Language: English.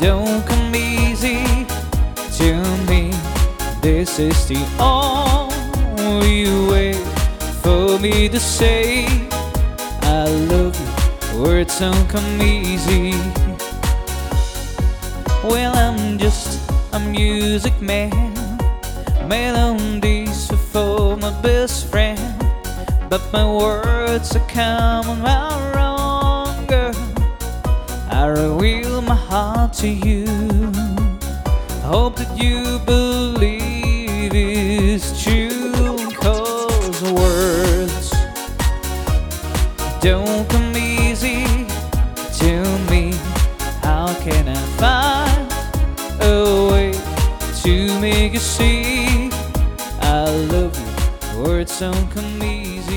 don't come easy to me. This is the only way for me to say I love you. Words don't come easy. Well, I'm just a music man. Melodies for my best friend. But my words are coming out. I reveal my heart to you. I hope that you believe it's true. Cause words don't come easy to me. How can I find a way to make you see I love you? Words don't come easy.